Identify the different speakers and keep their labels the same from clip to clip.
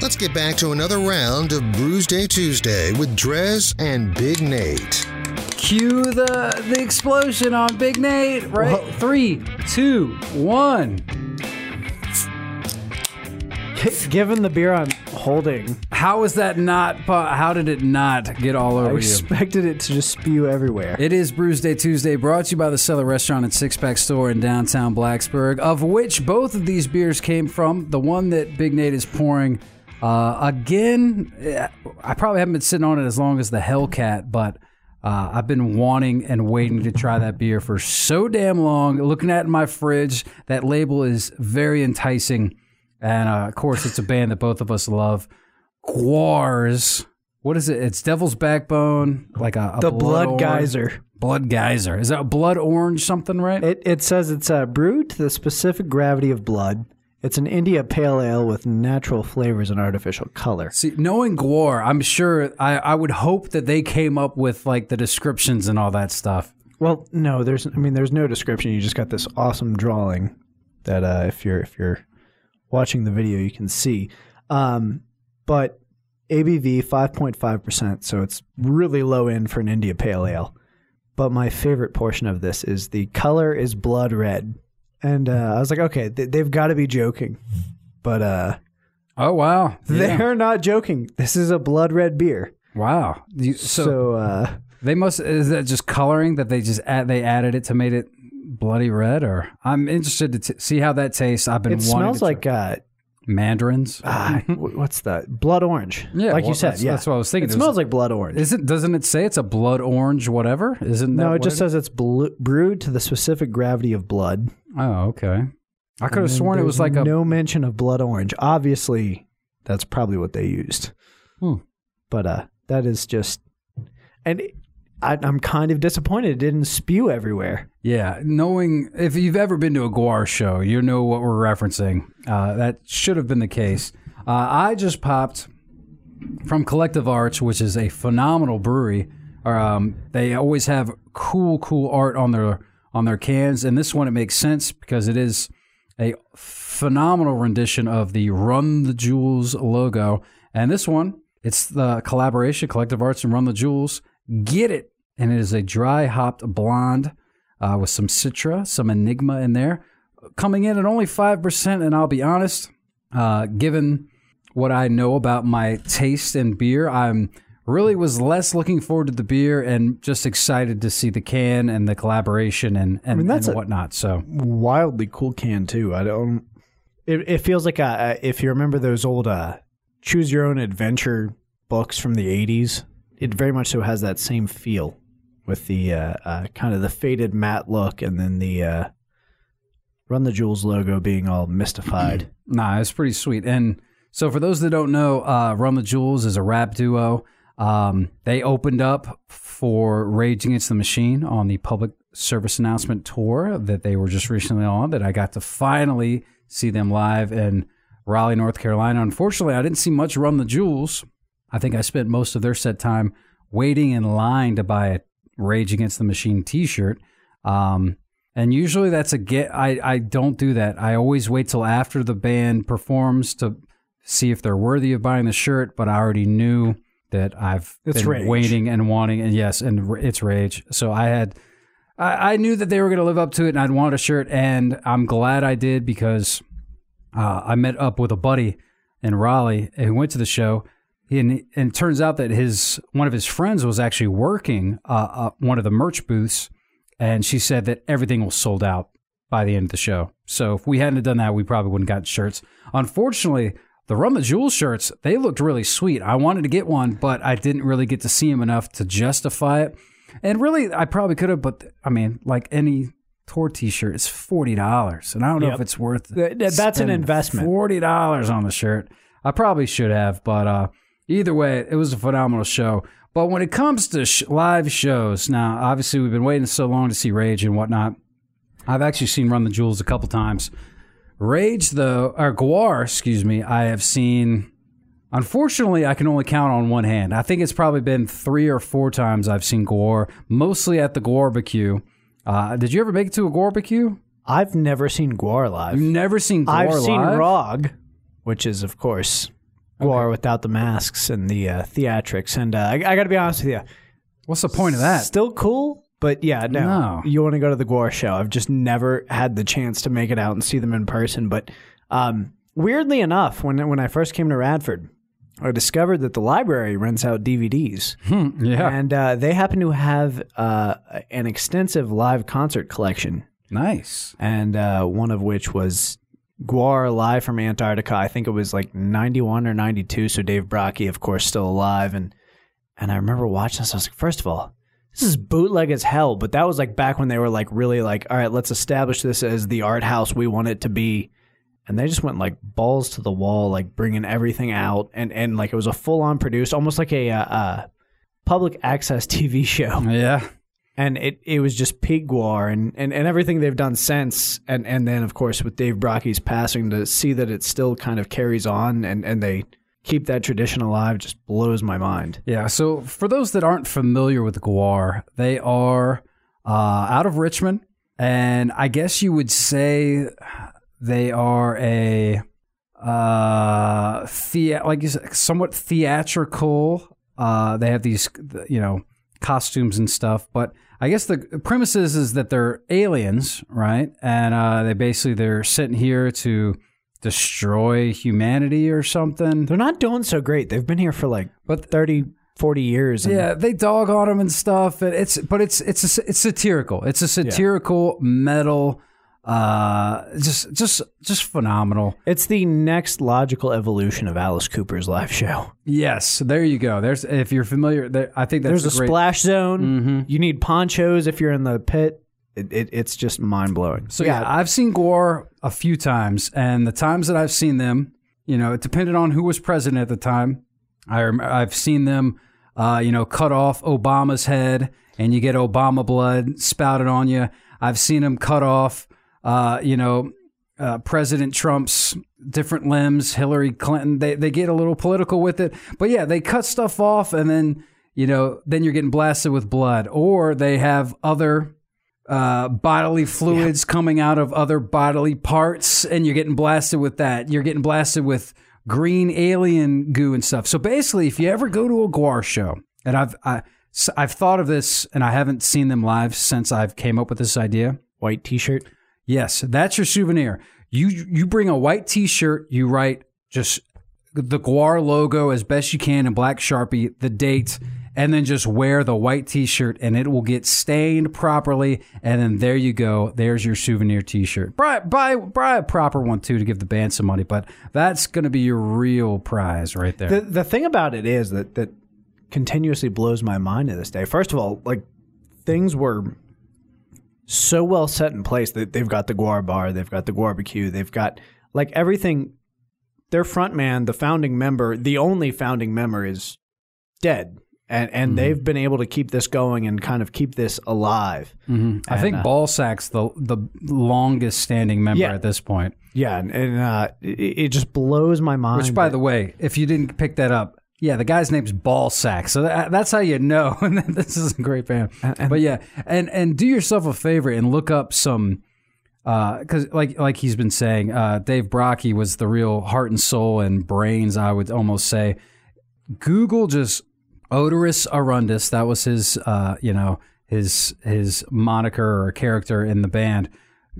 Speaker 1: Let's get back to another round of Brews Day Tuesday with Drez and Big Nate.
Speaker 2: Cue the the explosion on Big Nate. Right, three, two, one.
Speaker 3: Given the beer I'm holding,
Speaker 2: How is that not? How did it not get all
Speaker 3: I
Speaker 2: over you?
Speaker 3: expected it to just spew everywhere.
Speaker 2: It is Brews Day Tuesday, brought to you by the Cellar Restaurant and Six Pack Store in downtown Blacksburg, of which both of these beers came from. The one that Big Nate is pouring, uh, again, eh, I probably haven't been sitting on it as long as the Hellcat, but uh, I've been wanting and waiting to try that beer for so damn long. Looking at it in my fridge, that label is very enticing. And uh, of course, it's a band that both of us love. GWARs. What is it? It's Devil's Backbone, like a, a
Speaker 3: the blood,
Speaker 2: orange-
Speaker 3: geyser.
Speaker 2: Blood geyser. Is that a blood orange something, right?
Speaker 3: It, it says it's uh, brewed to the specific gravity of blood. It's an India Pale Ale with natural flavors and artificial color.
Speaker 2: See, knowing GWAR, I'm sure I, I would hope that they came up with like the descriptions and all that stuff.
Speaker 3: Well, no, there's. I mean, there's no description. You just got this awesome drawing that uh, if you're if you're watching the video, you can see. Um, but ABV 5.5 percent, so it's really low end for an India Pale Ale. But my favorite portion of this is the color is blood red, and uh, I was like, okay, th- they've got to be joking, but uh,
Speaker 2: Oh wow, Yeah.
Speaker 3: they're not joking. This is a blood red beer.
Speaker 2: wow. You- so,
Speaker 3: So, uh,
Speaker 2: they must is that just coloring that they just add, they added it to make it bloody red, or I'm interested to t- see how that tastes. I've been
Speaker 3: it smells like uh,
Speaker 2: mandarins.
Speaker 3: wh- what's that? Blood orange.
Speaker 2: Yeah,
Speaker 3: like
Speaker 2: well,
Speaker 3: you said.
Speaker 2: that's-
Speaker 3: yeah,
Speaker 2: that's what I was thinking.
Speaker 3: It
Speaker 2: It was-
Speaker 3: smells like blood orange.
Speaker 2: Is it? Doesn't it say it's a blood orange whatever? Isn't that
Speaker 3: no, it just
Speaker 2: is?
Speaker 3: says it's brewed to the specific gravity of blood.
Speaker 2: Oh, okay. I could have sworn it was like a
Speaker 3: no mention of blood orange. Obviously, that's probably what they used.
Speaker 2: Hmm.
Speaker 3: But uh, that is just, and it- I, I'm kind of disappointed it didn't spew everywhere.
Speaker 2: Yeah, knowing if you've ever been to a GWAR show, you know what we're referencing. Uh, that should have been the case. Uh, I just popped from Collective Arts, which is a phenomenal brewery. Um, they always have cool, cool art on their on their cans, and this one it makes sense because it is a phenomenal rendition of the Run the Jewels logo. And this one, it's the collaboration Collective Arts and Run the Jewels. Get it, and it is a dry hopped blonde uh, with some Citra, some Enigma in there, coming in at only five percent. And I'll be honest, uh, given what I know about my taste in beer, I'm really was less looking forward to the beer and just excited to see the can and the collaboration and and,
Speaker 3: mean, that's
Speaker 2: and whatnot. So
Speaker 3: Wildly cool can too. I don't. It, it feels like uh if you remember those old uh, choose your own adventure books from the '80s, it very much so has that same feel with the uh, uh, kind of the faded matte look, and then the uh, Run the Jewels logo being all mystified.
Speaker 2: Nah, it's pretty sweet. And so, for those that don't know, uh, Run the Jewels is a rap duo. Um, they opened up for Rage Against the Machine on the public service announcement tour that they were just recently on. That I got to finally see them live in Raleigh, North Carolina. Unfortunately, I didn't see much Run the Jewels. I think I spent most of their set time waiting in line to buy a Rage Against the Machine T-shirt. Um, and usually that's a get. I, I don't do that. I always wait till after the band performs to see if they're worthy of buying the shirt. But I already knew that I've
Speaker 3: It's
Speaker 2: been
Speaker 3: Rage.
Speaker 2: waiting and wanting, and yes, and r- it's Rage. So I had, I, I knew that they were going to live up to it, and I'd want a shirt, and I'm glad I did because uh, I met up with a buddy in Raleigh who went to the show. And, and it turns out that his one of his friends was actually working uh, uh, one of the merch booths, and she said that everything was sold out by the end of the show. So if we hadn't done that, we probably wouldn't have gotten shirts. Unfortunately, the Run the Jewel shirts they looked really sweet. I wanted to get one, but I didn't really get to see them enough to justify it. And really, I probably could have, but I mean, like any tour T-shirt, it's forty dollars, and I don't know
Speaker 3: Yep.
Speaker 2: if it's worth.
Speaker 3: Th- th- that's an investment.
Speaker 2: Forty dollars on the shirt. I probably should have, but uh, either way, it was a phenomenal show. But when it comes to sh- live shows, now obviously we've been waiting so long to see Rage and whatnot. I've actually seen Run the Jewels a couple times. Rage, though, or GWAR, excuse me, I have seen. Unfortunately, I can only count on one hand. I think it's probably been three or four times I've seen GWAR, mostly at the GWAR-B-Q. Uh, did you ever make it to a GWAR-B-Q?
Speaker 3: I've never seen GWAR live.
Speaker 2: You've never seen GWAR live.
Speaker 3: I've seen? Rog, which is of course GWAR without the masks and the uh, theatrics. And uh, I, I got to be honest with you,
Speaker 2: What's the point of that?
Speaker 3: still cool. But yeah, no,
Speaker 2: No.
Speaker 3: you want to go to the GWAR show. I've just never had the chance to make it out and see them in person. But um, weirdly enough, when when I first came to Radford, I discovered that the library rents out DVDs.
Speaker 2: Hmm, yeah.
Speaker 3: And uh, they happen to have uh, an extensive live concert collection,
Speaker 2: Nice.
Speaker 3: and uh, one of which was GWAR live from Antarctica. I think it was like 91 or 92. So Dave Brockie, of course, still alive. And, and I remember watching this. I was like, first of all, this is bootleg as hell. But that was like back when they were like really like, all right, let's establish this as the art house we want it to be. And they just went like balls to the wall, like bringing everything out, and and like it was a full on produced, almost like a uh, uh, public access TV show
Speaker 2: Yeah.
Speaker 3: And it, it was just pig war and, and, and everything they've done since and, and then of course with Dave Brockie's passing to see that it still kind of carries on and, and they keep that tradition alive just blows my mind.
Speaker 2: Yeah. So for those that aren't familiar with GWAR, they are uh, out of Richmond, and I guess you would say they are a uh, thea- like somewhat theatrical. Uh, they have these, you know, costumes and stuff, but I guess the premise is, is that they're aliens, right? And uh, they basically they're sitting here to destroy humanity or something.
Speaker 3: They're not doing so great. They've been here for like
Speaker 2: But
Speaker 3: 30, 40 years. And
Speaker 2: Yeah, they dog on them and stuff. And it's but it's it's a, it's satirical. It's a satirical metal. Uh, just just just phenomenal.
Speaker 3: It's the next logical evolution of Alice Cooper's live show.
Speaker 2: Yes, there you go. There's if you're familiar. There, I think that's
Speaker 3: There's a,
Speaker 2: great.
Speaker 3: splash zone.
Speaker 2: Mhm.
Speaker 3: You need ponchos if you're in the pit. It, it, it's just mind blowing.
Speaker 2: So yeah, I've seen GWAR a few times, and the times that I've seen them, you know, it depended on who was president at the time. I rem- I've seen them, uh, you know, cut off Obama's head, and you get Obama blood spouted on you. I've seen them cut off, uh, you know, uh, President Trump's different limbs, Hillary Clinton. They they get a little political with it, but yeah, they cut stuff off, and then you know, then you're getting blasted with blood, or they have other uh, bodily fluids coming out of other bodily parts, and you're getting blasted with that. You're getting blasted with green alien goo and stuff. So basically, if you ever go to a GWAR show, and I've I, I've thought of this, and I haven't seen them live since I've came up with this idea.
Speaker 3: White t shirt.
Speaker 2: Yes, that's your souvenir. You you bring a white T-shirt. You write just the GWAR logo as best you can in black sharpie, the date, and then just wear the white T-shirt, and it will get stained properly. And then there you go. There's your souvenir T-shirt. Buy buy buy a proper one too to give the band some money, but that's going to be your real prize right there.
Speaker 3: The the thing about it is that that continuously blows my mind to this day. First of all, like things were so well set in place that they've got the GWAR bar, they've got the GWAR-B-Q, they've got like everything. Their front man, the founding member, the only founding member, is dead, and and they've been able to keep this going and kind of keep this alive.
Speaker 2: Mhm. I think
Speaker 3: uh,
Speaker 2: Balsac's the the longest standing member
Speaker 3: Yeah.
Speaker 2: at this point.
Speaker 3: Yeah, and, and uh, it, it just blows my mind.
Speaker 2: Which, by
Speaker 3: that-
Speaker 2: the way, if you didn't pick that up, yeah, the guy's name's Balsac. So that, that's how you know this is a great band. but yeah, and and do yourself a favor and look up some, because like like he's been saying, uh, Dave Brockie was the real heart and soul and brains. I would almost say. Google just Oderus Urungus. That was his, uh, you know, his his moniker or character in the band.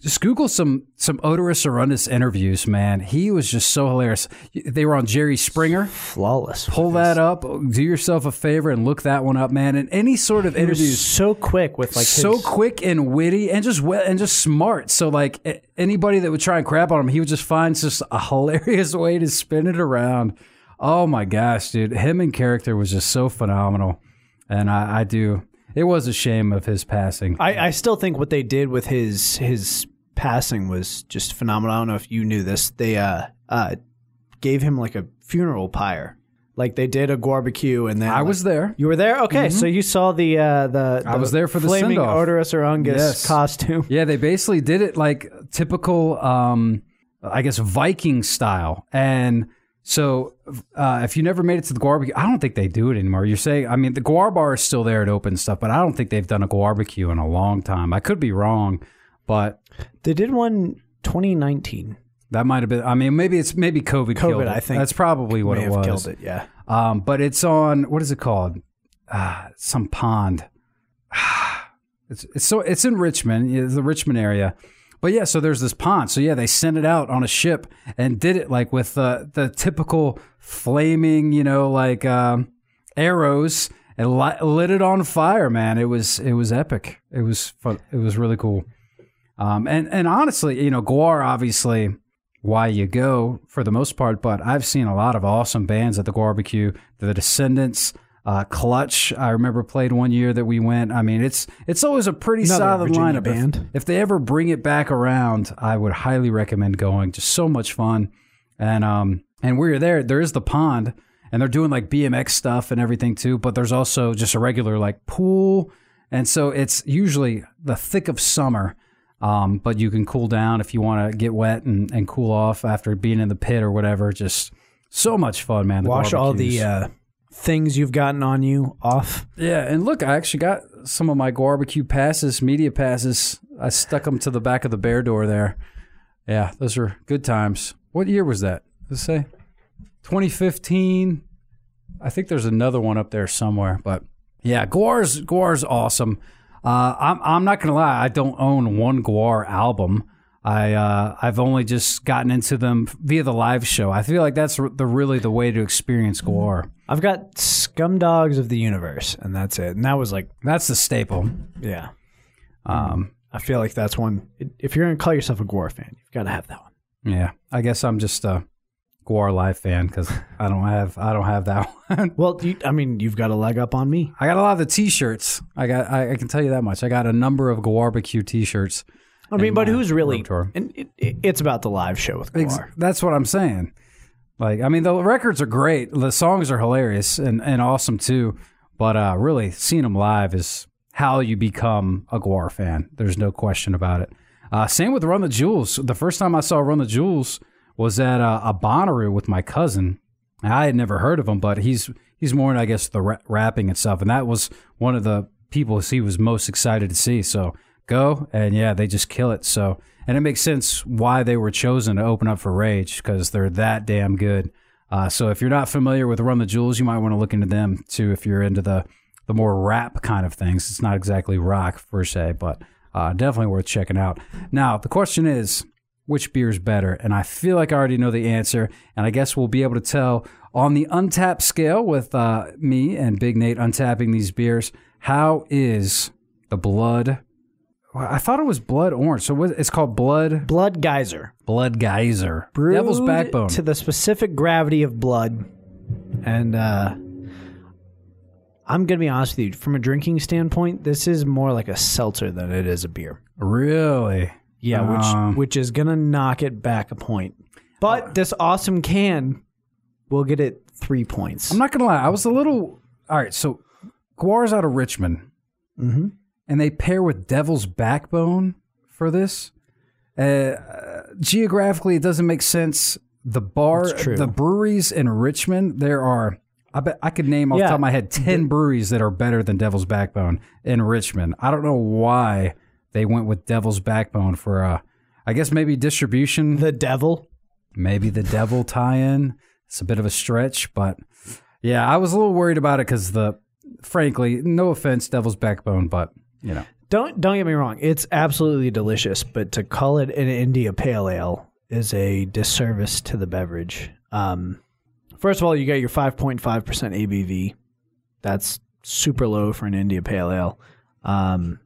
Speaker 2: Just Google some some Oderus Urungus interviews, man. He was just so hilarious. They were on Jerry Springer.
Speaker 3: flawless.
Speaker 2: Pull that up. Do yourself a favor and look that one up, man. And any sort of
Speaker 3: He was
Speaker 2: interviews,
Speaker 3: so quick with like
Speaker 2: so
Speaker 3: his-
Speaker 2: quick and witty and just and just smart. So like anybody that would try and crap on him, he would just find just a hilarious way to spin it around. Oh my gosh, dude, him in character was just so phenomenal, and I, I do. It was a shame of his passing.
Speaker 3: I, I still think what they did with his his passing was just phenomenal. I don't know if you knew this. They uh uh gave him like a funeral pyre. Like they did a barbecue and then
Speaker 2: I
Speaker 3: like-
Speaker 2: was there.
Speaker 3: You were there? Okay, so you saw the uh the,
Speaker 2: I was there for the
Speaker 3: flaming
Speaker 2: send-off.
Speaker 3: Oderus Urungus
Speaker 2: Yes.
Speaker 3: costume.
Speaker 2: Yeah, they basically did it like typical, um, I guess, Viking style. And so, uh, if you never made it to the barbecue, I don't think they do it anymore. You're saying, I mean, the GWAR bar is still there at open stuff, but I don't think they've done a barbecue in a long time. I could be wrong, but
Speaker 3: They did one 2019.
Speaker 2: that might have been. I mean, maybe it's maybe COVID. killed it.
Speaker 3: I think,
Speaker 2: that's probably what it was.
Speaker 3: killed it. Yeah.
Speaker 2: Um, but it's on what is it called? Uh, some pond. it's it's so it's in Richmond, it's the Richmond area. But yeah, so there's this pond. So yeah, they sent it out on a ship and did it like with uh, the typical flaming, you know, like um, arrows and li- lit it on fire. Man, it was it was epic. It was fun. It was really cool. Um, and and honestly, you know, GWAR obviously why you go for the most part, but I've seen a lot of awesome bands at the Barbecue. The Descendents, uh, Clutch. I remember played one year that we went. I mean, it's it's always a pretty
Speaker 3: Another
Speaker 2: solid
Speaker 3: Virginia
Speaker 2: lineup. If-
Speaker 3: band.
Speaker 2: If, they ever bring it back around, I would highly recommend going. Just so much fun, and um and you're there, there is the pond, and they're doing like BMX stuff and everything too. But there's also just a regular like pool, and so it's usually the thick of summer. Um, but you can cool down if you want to get wet and, and cool off after being in the pit or whatever. Just so much fun, man.
Speaker 3: Wash all the uh, things you've gotten on you off.
Speaker 2: yeah, and look, I actually got some of my barbecue passes, media passes. I stuck them to the back of the bear door there. Yeah, those are good times. What year was that? Let's say 2015. I think there's another one up there somewhere, but yeah, GWAR's GWAR's awesome. Uh, I'm I'm not gonna lie, I don't own one GWAR album. I uh, I've only just gotten into them via the live show. I feel like that's the really the way to experience GWAR.
Speaker 3: I've got Scumdogs of the Universe, and that's it. And that was like,
Speaker 2: That's the staple.
Speaker 3: yeah.
Speaker 2: Um,
Speaker 3: I feel like that's one. If you're gonna call yourself a GWAR fan, you've got to have that one.
Speaker 2: Yeah, I guess I'm just a GWAR live fan because I don't have I don't have that one.
Speaker 3: Well, you, I mean, you've got a leg up on me.
Speaker 2: I got a lot of the T-shirts. I got I, I can tell you that much. I got a number of GWAR-B-Q T-shirts.
Speaker 3: I mean, but who's really?
Speaker 2: repertoire.
Speaker 3: And it, it, it's about the live show with
Speaker 2: Ex- That's what I'm saying. Like, I mean, the records are great. The songs are hilarious and, and awesome too. But uh, really, seeing them live is how you become a GWAR fan. There's no question about it. Uh, same with Run the Jewels. The first time I saw Run the Jewels was at uh, a Bonnaroo with my cousin. I had never heard of him, but he's he's more, in, I guess, the ra- rapping and stuff. And that was one of the people he was most excited to see. So go and yeah, they just kill it. So and it makes sense why they were chosen to open up for Rage because they're that damn good. Uh, so if you're not familiar with Run the Jewels, you might want to look into them too. If you're into the the more rap kind of things, it's not exactly rock per se, but uh, definitely worth checking out. Now the question is, which beer is better? And I feel like I already know the answer, and I guess we'll be able to tell on the Untappd scale with uh, me and Big Nate untapping these beers. How is the blood? Well, I thought it was blood orange. So what, it's called blood
Speaker 3: Blood geyser.
Speaker 2: blood geyser.
Speaker 3: Brewed
Speaker 2: Devil's backbone.
Speaker 3: to the specific gravity of blood, and uh, I'm gonna be honest with you. From a drinking standpoint, this is more like a seltzer than it is a beer.
Speaker 2: really?
Speaker 3: Yeah, which
Speaker 2: Um,
Speaker 3: which is gonna knock it back a point. But this awesome can will get it three points.
Speaker 2: I'm not gonna lie. I was a little. All right. So GWAR's out of Richmond,
Speaker 3: Mhm.
Speaker 2: And they pair with Devil's Backbone for this. Uh, geographically, it doesn't make sense. The bar, the breweries in Richmond, there are. I bet I could name off the top of my head ten breweries that are better than Devil's Backbone in Richmond. I don't know why they went with Devil's Backbone for. Uh, I guess maybe distribution.
Speaker 3: the devil.
Speaker 2: maybe the devil tie-in. It's a bit of a stretch, but yeah, I was a little worried about it because the, frankly, no offense, Devil's Backbone, but you know,
Speaker 3: Don't don't get me wrong. It's absolutely delicious, but to call it an India Pale Ale is a disservice to the beverage. Um, first of all, you got your 5.5 percent ABV. That's super low for an India Pale Ale. Um,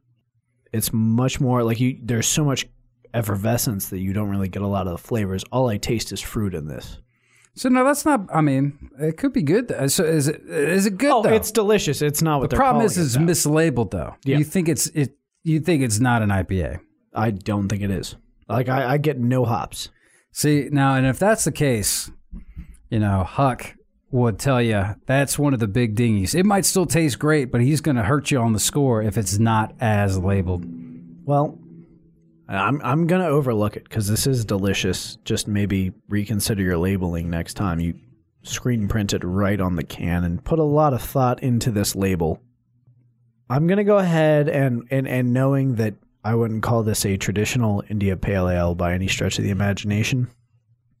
Speaker 3: it's much more like you. There's so much effervescence that you don't really get a lot of the flavors. All I taste is fruit in this.
Speaker 2: So no, that's not. I mean, it could be good. though. So is it? Is it good
Speaker 3: Oh,
Speaker 2: though?
Speaker 3: it's delicious. It's not what
Speaker 2: the problem is, it's mislabeled though.
Speaker 3: Yeah.
Speaker 2: You think it's it? You think it's not an IPA?
Speaker 3: I don't think it is. Like I, I get no hops.
Speaker 2: See now, and if that's the case, you know, Huck would tell you that's one of the big dingies. It might still taste great, but he's going to hurt you on the score if it's not as labeled.
Speaker 3: Well, I'm I'm gonna overlook it because this is delicious. Just maybe reconsider your labeling next time you screen print it right on the can and put a lot of thought into this label. I'm gonna go ahead and and and knowing that I wouldn't call this a traditional India Pale Ale by any stretch of the imagination.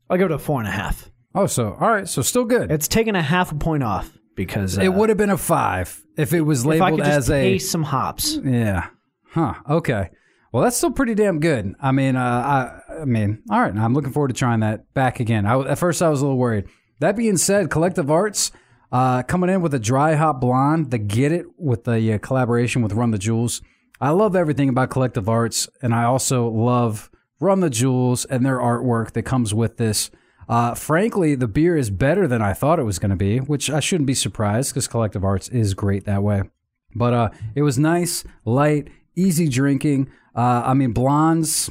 Speaker 3: I'll give it a four and a half.
Speaker 2: Oh, so all right, so still good.
Speaker 3: It's taken a half a point off because uh,
Speaker 2: it would have been a five if it was
Speaker 3: if I
Speaker 2: labeled
Speaker 3: could just
Speaker 2: as a
Speaker 3: some hops.
Speaker 2: yeah. Huh. Okay. Well, that's still pretty damn good. I mean, uh, I, I mean, all right. I'm looking forward to trying that back again. I, at first, I was a little worried. That being said, Collective Arts uh, coming in with a dry hop blonde, the Get It with the uh, collaboration with Run the Jewels. I love everything about Collective Arts, and I also love Run the Jewels and their artwork that comes with this. Uh, frankly, the beer is better than I thought it was going to be, which I shouldn't be surprised because Collective Arts is great that way. But uh, it was nice, light, easy drinking. Uh, I mean, blondes.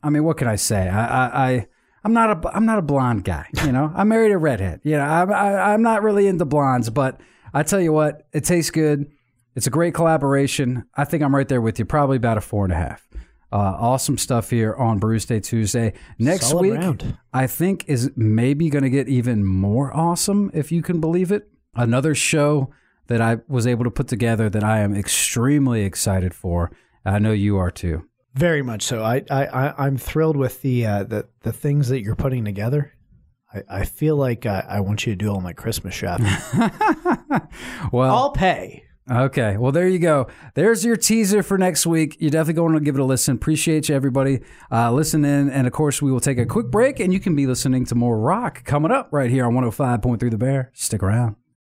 Speaker 2: I mean, what can I say? I, I, I I'm not a I'm not a blonde guy. You know, I married a redhead. You know, I, I, I'm not really into blondes, but I tell you what, it tastes good. It's a great collaboration. I think I'm right there with you. Probably about a four and a half. Uh, awesome stuff here on Brews Day Tuesday. Next
Speaker 3: Solid
Speaker 2: week,
Speaker 3: round.
Speaker 2: I think is maybe going to get even more awesome if you can believe it. Another show that I was able to put together that I am extremely excited for. I know you are too.
Speaker 3: Very much so. I, I, I'm thrilled with the uh, the the things that you're putting together. I, I feel like I, I want you to do all my Christmas shopping.
Speaker 2: Well,
Speaker 3: I'll pay.
Speaker 2: Okay. Well, there you go. There's your teaser for next week. You're definitely going to give it a listen. Appreciate you, everybody, uh, listening. And of course, we will take a quick break and you can be listening to more rock coming up right here on 105.3 The Bear. Stick around.